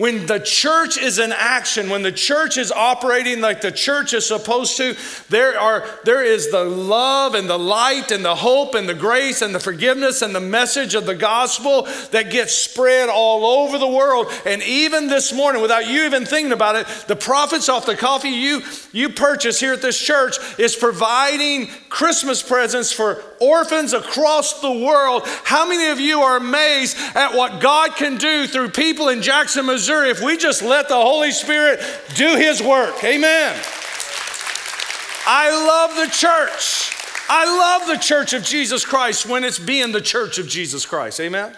When the church is in action, when the church is operating like the church is supposed to, there, are, there is the love and the light and the hope and the grace and the forgiveness and the message of the gospel that gets spread all over the world. And even this morning, without you even thinking about it, the profits off the coffee you, you purchase here at this church is providing Christmas presents for orphans across the world. How many of you are amazed at what God can do through people in Jackson, Missouri? If we just let the Holy Spirit do His work. Amen. I love the church. I love the church of Jesus Christ when it's being the church of Jesus Christ. Amen.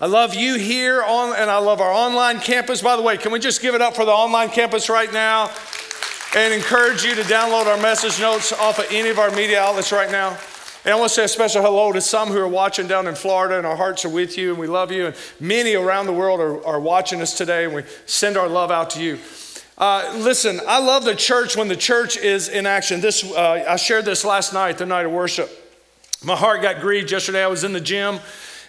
I love you here on, and I love our online campus. By the way, can we just give it up for the online campus right now and encourage you to download our message notes off of any of our media outlets right now? And I want to say a special hello to some who are watching down in Florida, and our hearts are with you, and we love you. And many around the world are, are watching us today, and we send our love out to you. Uh, listen, I love the church when the church is in action. This, uh, I shared this last night, the night of worship. My heart got grieved yesterday. I was in the gym,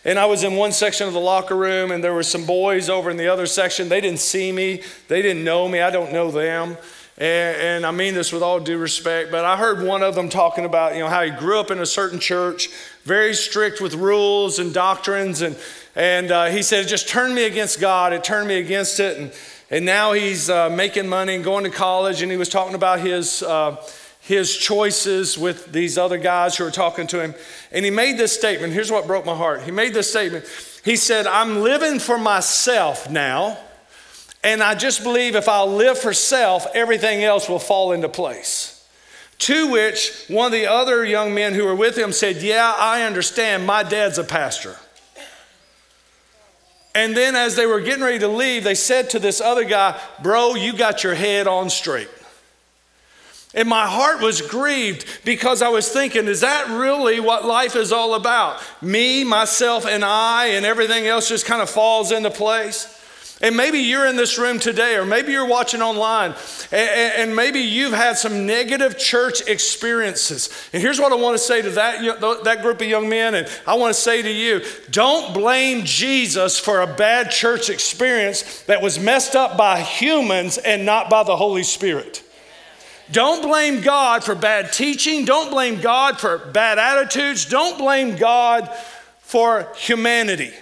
and I was in one section of the locker room, and there were some boys over in the other section. They didn't see me, they didn't know me, I don't know them. And, and, I mean this with all due respect, but I heard one of them talking about, you know, how he grew up in a certain church, very strict with rules and doctrines. And, and uh, he said, it just turned me against God. It turned me against it. And, and now he's uh, making money and going to college. And he was talking about his, uh, his choices with these other guys who were talking to him. And he made this statement. Here's what broke my heart. He made this statement. He said, I'm living for myself now and I just believe if I'll live for self, everything else will fall into place. To which one of the other young men who were with him said, Yeah, I understand. My dad's a pastor. And then as they were getting ready to leave, they said to this other guy, Bro, you got your head on straight. And my heart was grieved because I was thinking, is that really what life is all about? Me, myself, and I, and everything else just kind of falls into place? And maybe you're in this room today, or maybe you're watching online, and, maybe you've had some negative church experiences. And here's what I want to say to that, that group of young men, and I want to say to you don't blame Jesus for a bad church experience that was messed up by humans and not by the Holy Spirit. Don't blame God for bad teaching. Don't blame God for bad attitudes. Don't blame God for humanity.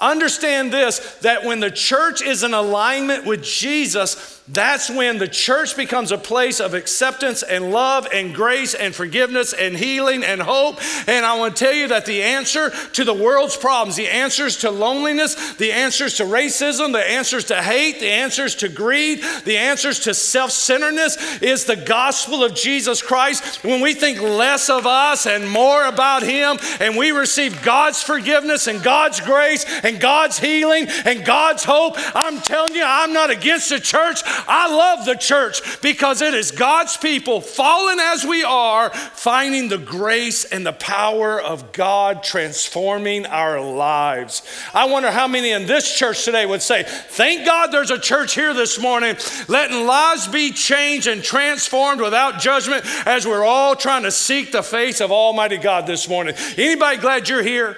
Understand this that when the church is in alignment with Jesus, that's when the church becomes a place of acceptance and love and grace and forgiveness and healing and hope. And I want to tell you that the answer to the world's problems, the answers to loneliness, the answers to racism, the answers to hate, the answers to greed, the answers to self centeredness is the gospel of Jesus Christ. When we think less of us and more about Him, and we receive God's forgiveness and God's grace and God's healing and God's hope, I'm telling you, I'm not against the church. I love the church because it is God's people, fallen as we are, finding the grace and the power of God transforming our lives. I wonder how many in this church today would say, Thank God there's a church here this morning, letting lives be changed and transformed without judgment as we're all trying to seek the face of Almighty God this morning. Anybody glad you're here?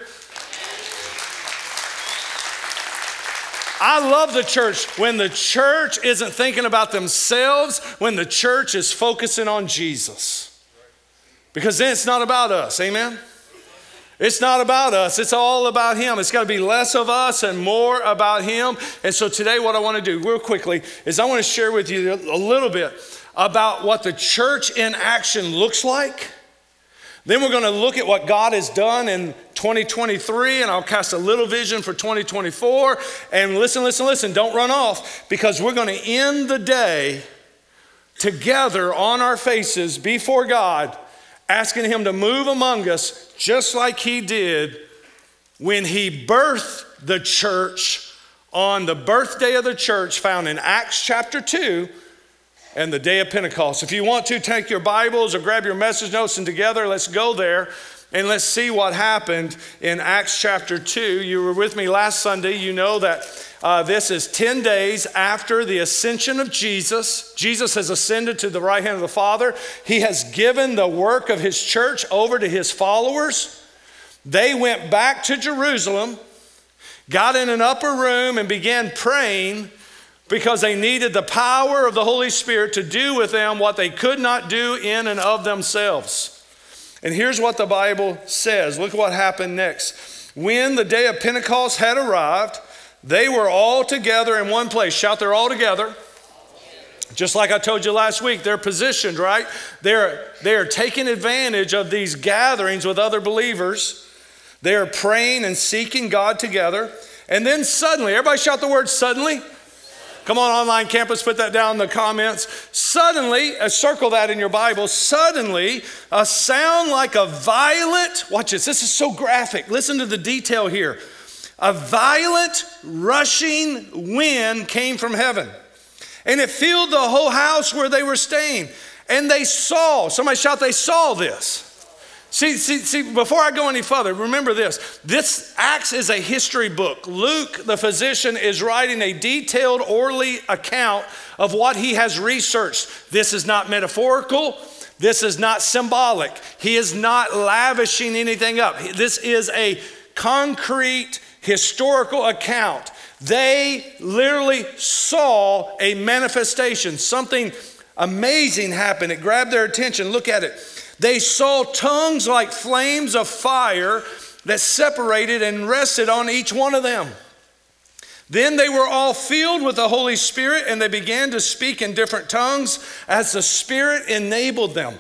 I love the church when the church isn't thinking about themselves, when the church is focusing on Jesus. Because then it's not about us, amen? It's not about us, it's all about Him. It's got to be less of us and more about Him. And so today, what I want to do, real quickly, is I want to share with you a little bit about what the church in action looks like then we're going to look at what God has done in 2023, and I'll cast a little vision for 2024. And listen, listen, listen, don't run off because we're going to end the day together on our faces before God, asking Him to move among us just like He did when He birthed the church on the birthday of the church found in Acts chapter 2 and the day of Pentecost. If you want to, take your Bibles or grab your message notes and together, let's go there and let's see what happened in Acts chapter 2. You were with me last Sunday. You know that uh, this is 10 days after the ascension of Jesus. Jesus has ascended to the right hand of the Father. He has given the work of his church over to his followers. They went back to Jerusalem got in an upper room and began praying because they needed the power of the Holy Spirit to do with them what they could not do in and of themselves. And here's what the Bible says look what happened next. When the day of Pentecost had arrived, they were all together in one place. Shout, they're all together. Just like I told you last week, they're positioned, right? They're, they're taking advantage of these gatherings with other believers. They're praying and seeking God together. And then suddenly, everybody shout the word suddenly. Come on, online campus, put that down in the comments. Suddenly, uh, circle that in your Bible. Suddenly, a sound like a violent, watch this, this is so graphic. Listen to the detail here. A violent, rushing wind came from heaven, and it filled the whole house where they were staying. And they saw, somebody shout, they saw this. See, see, see, before I go any further, remember this. This Acts is a history book. Luke, the physician, is writing a detailed, orally account of what he has researched. This is not metaphorical. This is not symbolic. He is not lavishing anything up. This is a concrete historical account. They literally saw a manifestation, something amazing happened. It grabbed their attention. Look at it. They saw tongues like flames of fire that separated and rested on each one of them. Then they were all filled with the Holy Spirit and they began to speak in different tongues as the Spirit enabled them.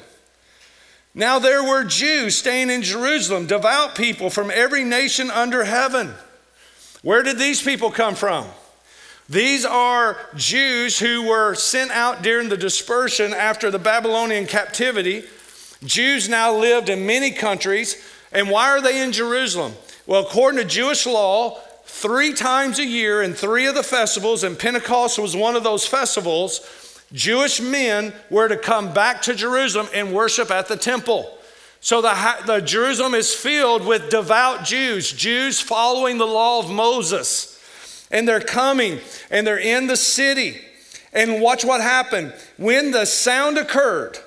Now there were Jews staying in Jerusalem, devout people from every nation under heaven. Where did these people come from? These are Jews who were sent out during the dispersion after the Babylonian captivity. Jews now lived in many countries. And why are they in Jerusalem? Well, according to Jewish law, three times a year in three of the festivals, and Pentecost was one of those festivals, Jewish men were to come back to Jerusalem and worship at the temple. So the, the Jerusalem is filled with devout Jews, Jews following the law of Moses. And they're coming and they're in the city. And watch what happened. When the sound occurred,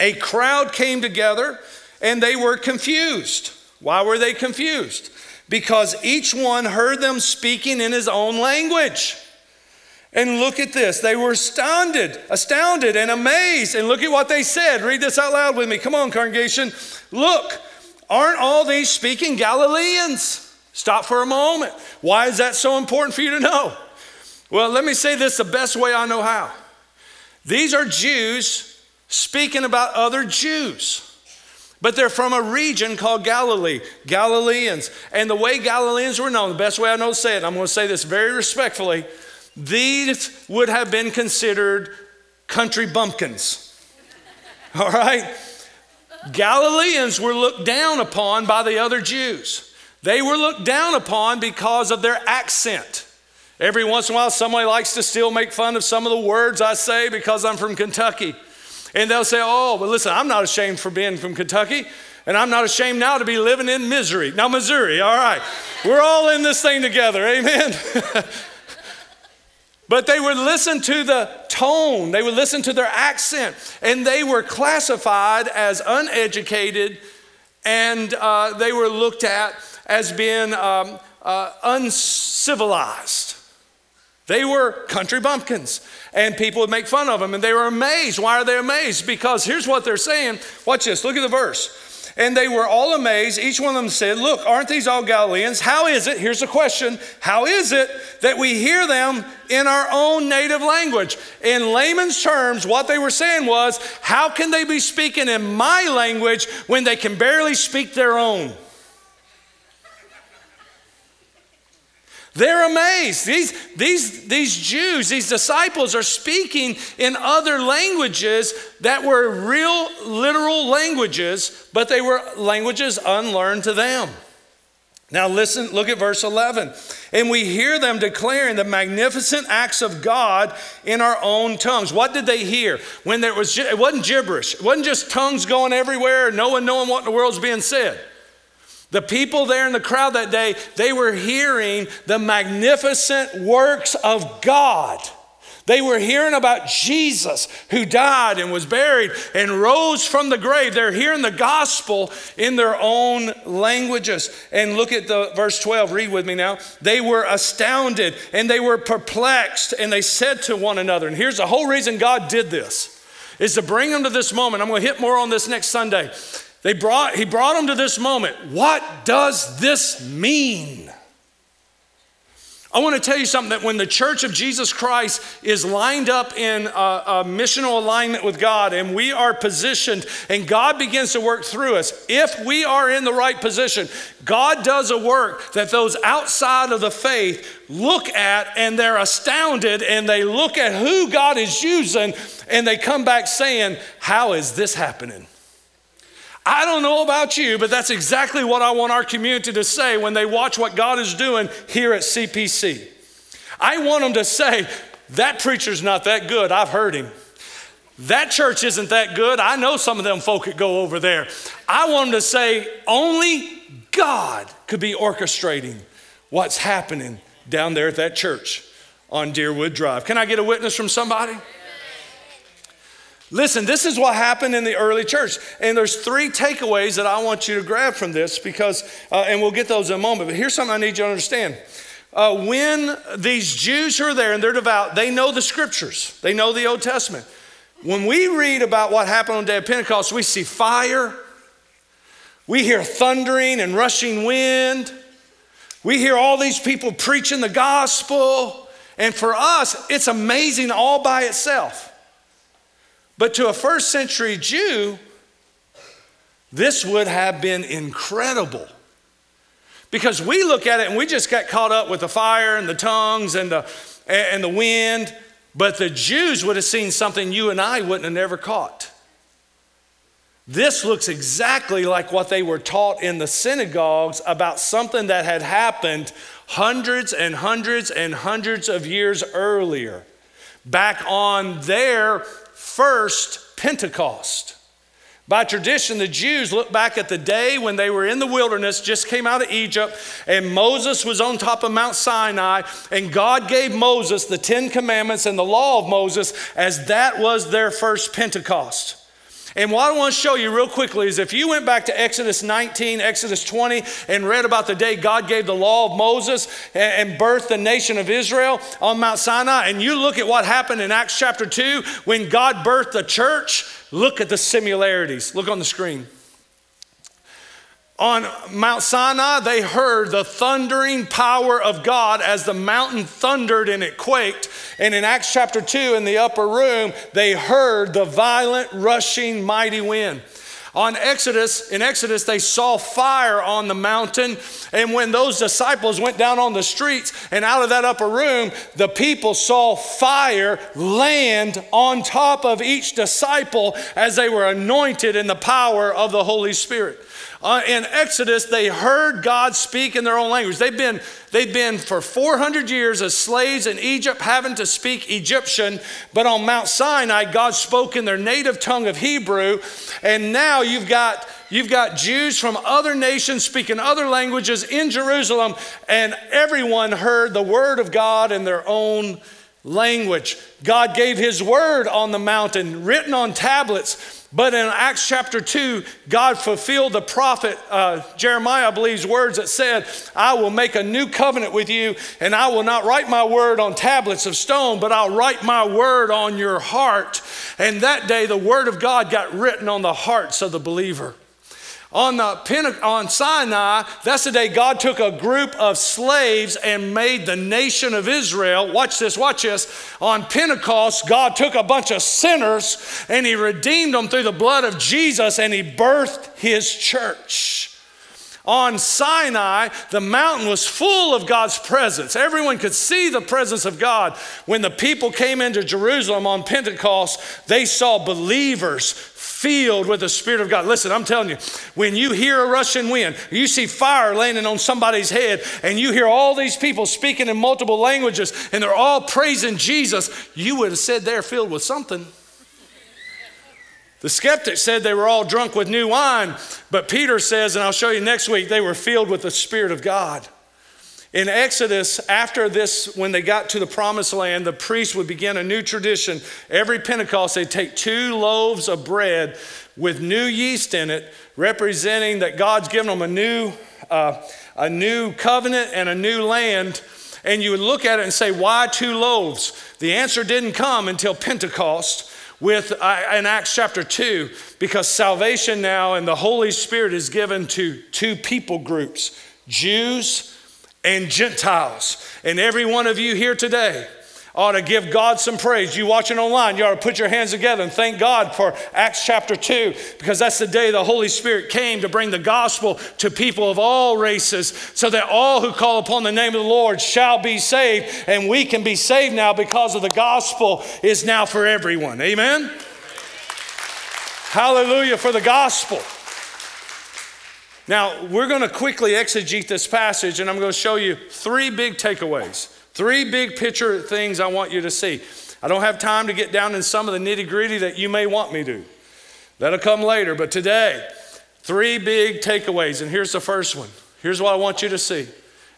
a crowd came together and they were confused. Why were they confused? Because each one heard them speaking in his own language. And look at this. They were astounded, astounded and amazed. And look at what they said. Read this out loud with me. Come on, congregation. Look, aren't all these speaking Galileans? Stop for a moment. Why is that so important for you to know? Well, let me say this the best way I know how. These are Jews speaking about other Jews. But they're from a region called Galilee, Galileans. And the way Galileans were known, the best way I know to say it, I'm going to say this very respectfully, these would have been considered country bumpkins. All right? Galileans were looked down upon by the other Jews. They were looked down upon because of their accent. Every once in a while, somebody likes to still make fun of some of the words I say because I'm from Kentucky. And they'll say, Oh, but listen, I'm not ashamed for being from Kentucky, and I'm not ashamed now to be living in misery. Now, Missouri, all right. We're all in this thing together, amen? but they would listen to the tone, they would listen to their accent, and they were classified as uneducated and uh, they were looked at as being um, uh, uncivilized. They were country bumpkins and people would make fun of them and they were amazed. Why are they amazed? Because here's what they're saying. Watch this, look at the verse. And they were all amazed. Each one of them said, Look, aren't these all Galileans? How is it? Here's the question How is it that we hear them in our own native language? In layman's terms, what they were saying was, How can they be speaking in my language when they can barely speak their own? They're amazed. These, these, these Jews, these disciples are speaking in other languages that were real, literal languages, but they were languages unlearned to them. Now, listen, look at verse 11. And we hear them declaring the magnificent acts of God in our own tongues. What did they hear? When there was, it wasn't gibberish, it wasn't just tongues going everywhere, no one knowing what in the world's being said. The people there in the crowd that day, they were hearing the magnificent works of God. They were hearing about Jesus who died and was buried and rose from the grave. They're hearing the gospel in their own languages. And look at the verse 12, read with me now. They were astounded and they were perplexed and they said to one another, and here's the whole reason God did this is to bring them to this moment. I'm going to hit more on this next Sunday. They brought, he brought them to this moment. What does this mean? I want to tell you something that when the church of Jesus Christ is lined up in a, a, missional alignment with God and we are positioned and God begins to work through us, if we are in the right position, God does a work that those outside of the faith look at and they're astounded and they look at who God is using and they come back saying, How is this happening? I don't know about you, but that's exactly what I want our community to say when they watch what God is doing here at CPC. I want them to say, that preacher's not that good. I've heard him. That church isn't that good. I know some of them folk that go over there. I want them to say, only God could be orchestrating what's happening down there at that church on Deerwood Drive. Can I get a witness from somebody? Listen, this is what happened in the early church. And there's three takeaways that I want you to grab from this because, uh, and we'll get those in a moment. But here's something I need you to understand. Uh, when these Jews who are there and they're devout, they know the scriptures, they know the Old Testament. When we read about what happened on the day of Pentecost, we see fire, we hear thundering and rushing wind, we hear all these people preaching the gospel. And for us, it's amazing all by itself. But to a first century Jew, this would have been incredible. Because we look at it and we just got caught up with the fire and the tongues and the, and the wind, but the Jews would have seen something you and I wouldn't have never caught. This looks exactly like what they were taught in the synagogues about something that had happened hundreds and hundreds and hundreds of years earlier, back on their first Pentecost. By tradition, the Jews look back at the day when they were in the wilderness, just came out of Egypt, and Moses was on top of Mount Sinai, and God gave Moses the Ten Commandments and the law of Moses as that was their first Pentecost. And what I want to show you real quickly is if you went back to Exodus 19, Exodus 20, and read about the day God gave the law of Moses and birthed the nation of Israel on Mount Sinai, and you look at what happened in Acts chapter 2 when God birthed the church, look at the similarities. Look on the screen. On Mount Sinai, they heard the thundering power of God as the mountain thundered and it quaked. And in Acts chapter 2, in the upper room, they heard the violent, rushing, mighty wind. On Exodus, in Exodus, they saw fire on the mountain. And when those disciples went down on the streets and out of that upper room, the people saw fire land on top of each disciple as they were anointed in the power of the Holy Spirit. Uh, in Exodus, they heard God speak in their own language. They've been, they've been for 400 years as slaves in Egypt, having to speak Egyptian. But on Mount Sinai, God spoke in their native tongue of Hebrew. And now you've got You've got Jews from other nations speaking other languages in Jerusalem, and everyone heard the word of God in their own language. God gave his word on the mountain, written on tablets. But in Acts chapter 2, God fulfilled the prophet uh, Jeremiah, I believe's words that said, I will make a new covenant with you, and I will not write my word on tablets of stone, but I'll write my word on your heart. And that day, the word of God got written on the hearts of the believer. On, the Pente- on Sinai, that's the day God took a group of slaves and made the nation of Israel. Watch this, watch this. On Pentecost, God took a bunch of sinners and He redeemed them through the blood of Jesus and He birthed His church. On Sinai, the mountain was full of God's presence. Everyone could see the presence of God. When the people came into Jerusalem on Pentecost, they saw believers filled with the Spirit of God. Listen, I'm telling you, when you hear a rushing wind, you see fire landing on somebody's head, and you hear all these people speaking in multiple languages, and they're all praising Jesus, you would have said they're filled with something. The skeptics said they were all drunk with new wine, but Peter says, and I'll show you next week, they were filled with the Spirit of God. In Exodus, after this, when they got to the promised land, the priests would begin a new tradition. Every Pentecost, they'd take two loaves of bread with new yeast in it, representing that God's given them a new, uh, a new covenant and a new land. And you would look at it and say, Why two loaves? The answer didn't come until Pentecost with uh, in Acts chapter 2 because salvation now and the Holy Spirit is given to two people groups Jews and Gentiles. And every one of you here today ought to give God some praise. You watching online, you ought to put your hands together and thank God for Acts chapter 2 because that's the day the Holy Spirit came to bring the gospel to people of all races so that all who call upon the name of the Lord shall be saved. And we can be saved now because of the gospel is now for everyone. Amen. Hallelujah for the gospel. Now, we're going to quickly exegete this passage, and I'm going to show you three big takeaways, three big picture things I want you to see. I don't have time to get down in some of the nitty gritty that you may want me to. That'll come later, but today, three big takeaways, and here's the first one. Here's what I want you to see.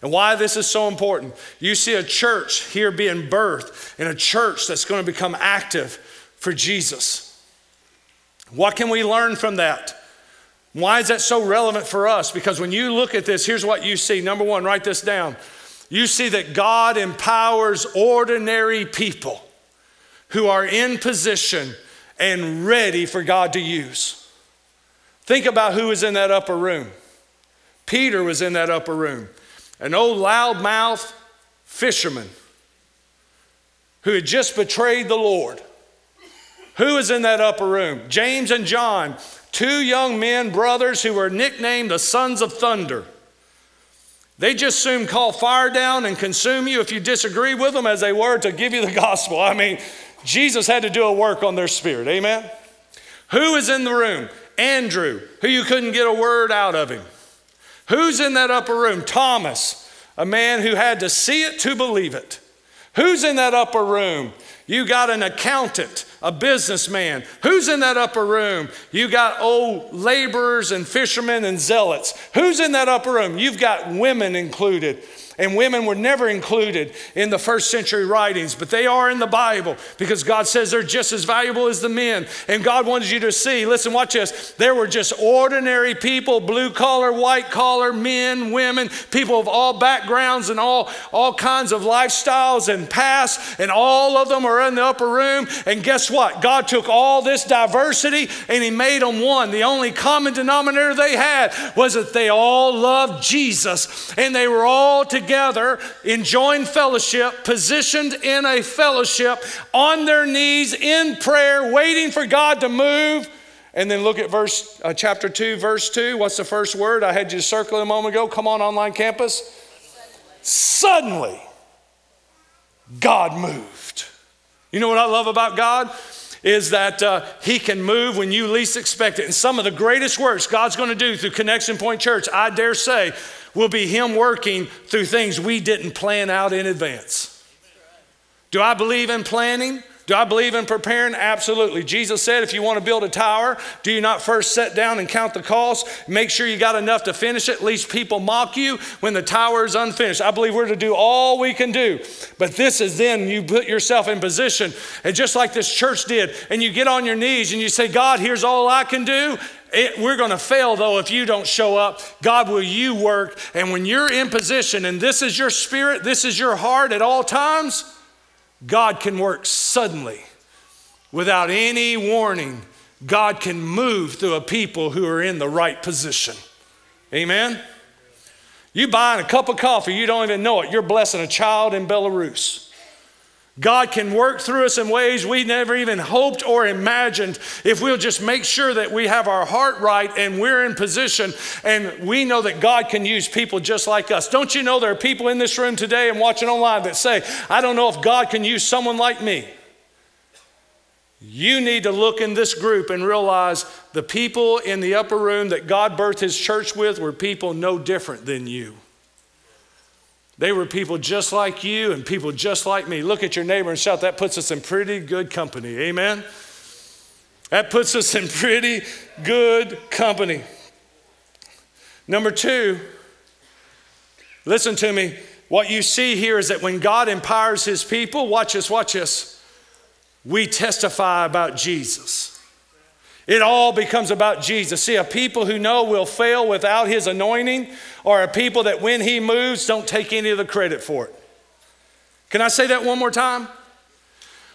And why this is so important. You see a church here being birthed, and a church that's going to become active for Jesus. What can we learn from that? Why is that so relevant for us? Because when you look at this, here's what you see. Number one, write this down. You see that God empowers ordinary people who are in position and ready for God to use. Think about who was in that upper room. Peter was in that upper room, an old loudmouth fisherman who had just betrayed the Lord. Who was in that upper room? James and John, two young men, brothers, who were nicknamed the Sons of Thunder. They just soon call fire down and consume you if you disagree with them, as they were to give you the gospel. I mean, Jesus had to do a work on their spirit. Amen? Who is in the room? Andrew, who you couldn't get a word out of him. Who's in that upper room? Thomas, a man who had to see it to believe it. Who's in that upper room? You got an accountant, a businessman. Who's in that upper room? You got old laborers and fishermen and zealots. Who's in that upper room? You've got women included. And women were never included in the first century writings, but they are in the Bible because God says they're just as valuable as the men. And God wanted you to see listen, watch this. There were just ordinary people, blue collar, white collar, men, women, people of all backgrounds and all, all kinds of lifestyles and past, and all of them are in the upper room. And guess what? God took all this diversity and He made them one. The only common denominator they had was that they all loved Jesus and they were all together together, enjoying fellowship, positioned in a fellowship, on their knees in prayer, waiting for God to move. And then look at verse uh, chapter 2, verse 2. What's the first word? I had you circle a moment ago. Come on, online campus. Suddenly, Suddenly God moved. You know what I love about God? Is that uh, He can move when you least expect it. And some of the greatest works God's going to do through Connection Point Church, I dare say, will be Him working through things we didn't plan out in advance. Do I believe in planning? Do I believe in preparing? Absolutely. Jesus said, if you want to build a tower, do you not first sit down and count the cost? Make sure you got enough to finish it. At least people mock you when the tower is unfinished. I believe we're to do all we can do. But this is then you put yourself in position, and just like this church did, and you get on your knees and you say, God, here's all I can do. It, we're going to fail though if you don't show up. God, will you work? And when you're in position and this is your spirit, this is your heart at all times, God can work suddenly without any warning. God can move through a people who are in the right position. Amen? You buying a cup of coffee, you don't even know it. You're blessing a child in Belarus. God can work through us in ways we never even hoped or imagined if we'll just make sure that we have our heart right and we're in position and we know that God can use people just like us. Don't you know there are people in this room today and watching online that say, I don't know if God can use someone like me. You need to look in this group and realize the people in the upper room that God birthed his church with were people no different than you. They were people just like you and people just like me. Look at your neighbor and shout, that puts us in pretty good company. Amen? That puts us in pretty good company. Number two, listen to me. What you see here is that when God empowers his people, watch us, watch us, we testify about Jesus. It all becomes about Jesus. See, a people who know will fail without his anointing are a people that when he moves don't take any of the credit for it. Can I say that one more time?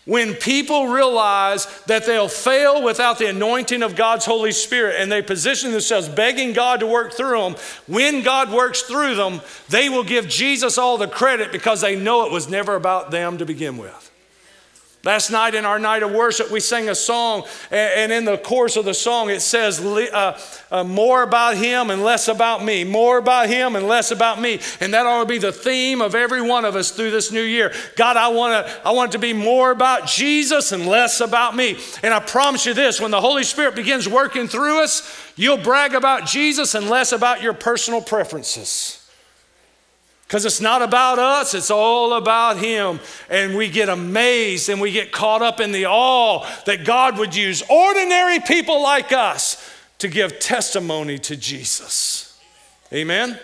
When people realize that they'll fail without the anointing of God's Holy Spirit and they position themselves begging God to work through them, when God works through them, they will give Jesus all the credit because they know it was never about them to begin with. Last night in our night of worship, we sang a song, and in the course of the song, it says, uh, uh, More about Him and less about me. More about Him and less about me. And that ought to be the theme of every one of us through this new year. God, I want, to, I want it to be more about Jesus and less about me. And I promise you this when the Holy Spirit begins working through us, you'll brag about Jesus and less about your personal preferences. Because it's not about us, it's all about Him. And we get amazed and we get caught up in the awe that God would use ordinary people like us to give testimony to Jesus. Amen?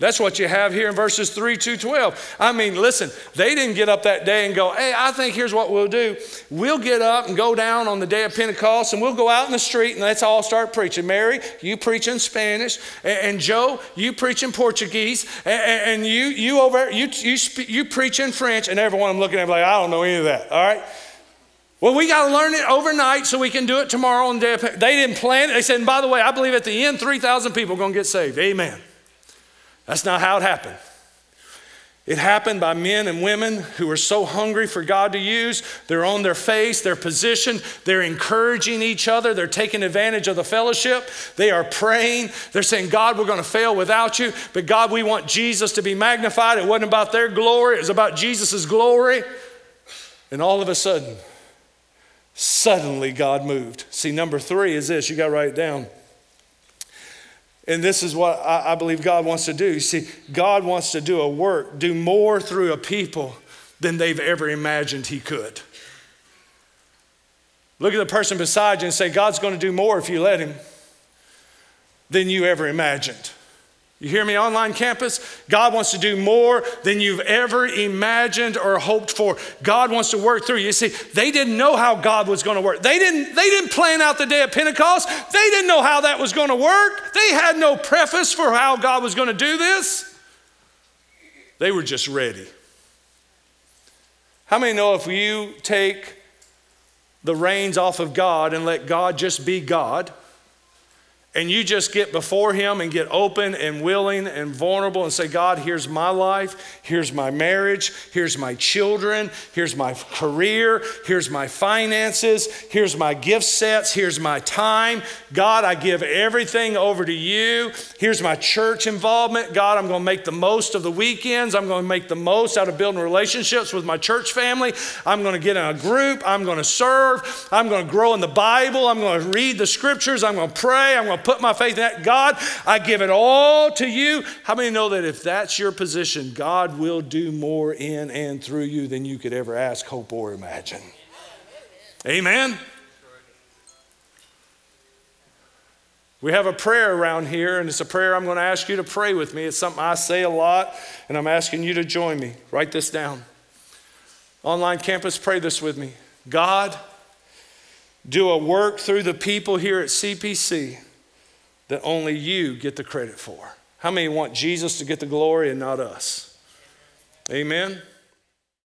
That's what you have here in verses 3 to 12. I mean, listen, they didn't get up that day and go, hey, I think here's what we'll do. We'll get up and go down on the day of Pentecost and we'll go out in the street and let's all start preaching. Mary, you preach in Spanish, and, Joe, you preach in Portuguese, and, you, you over, you, you, you preach in French, and everyone I'm looking at like, I don't know any of that, all right? Well, we got to learn it overnight so we can do it tomorrow day They didn't plan it. They said, and by the way, I believe at the end, 3,000 people are going to get saved. Amen. That's not how it happened. It happened by men and women who are so hungry for God to use. They're on their face, they're positioned, they're encouraging each other, they're taking advantage of the fellowship, they are praying. They're saying, God, we're going to fail without you, but God, we want Jesus to be magnified. It wasn't about their glory, it was about Jesus' glory. And all of a sudden, suddenly God moved. See, number three is this you got to write it down. And this is what I, I believe God wants to do. You see, God wants to do a work, do more through a people than they've ever imagined He could. Look at the person beside you and say, God's going to do more if you let Him than you ever imagined. You hear me, online campus? God wants to do more than you've ever imagined or hoped for. God wants to work through you. See, they didn't know how God was going to work. They didn't, they didn't plan out the day of Pentecost. They didn't know how that was going to work. They had no preface for how God was going to do this. They were just ready. How many know if you take the reins off of God and let God just be God, and you just get before Him and get open and willing and vulnerable and say, God, here's my life, here's my marriage, here's my children, here's my career, here's my finances, here's my gift sets, here's my time. God, I give everything over to you. Here's my church involvement. God, I'm going to make the most of the weekends. I'm going to make the most out of building relationships with my church family. I'm going to get in a group. I'm going to serve. I'm going to grow in the Bible. I'm going to read the scriptures. I'm going to pray. I'm going to put my faith in that. God, I give it all to you. How many know that if that's your position, God will do more in and through you than you could ever ask, hope, or imagine? Amen. We have a prayer around here, and it's a prayer I'm going to ask you to pray with me. It's something I say a lot, and I'm asking you to join me. Write this down. Online campus, pray this with me. God, do a work through the people here at CPC that only you get the credit for. How many want Jesus to get the glory and not us? Amen.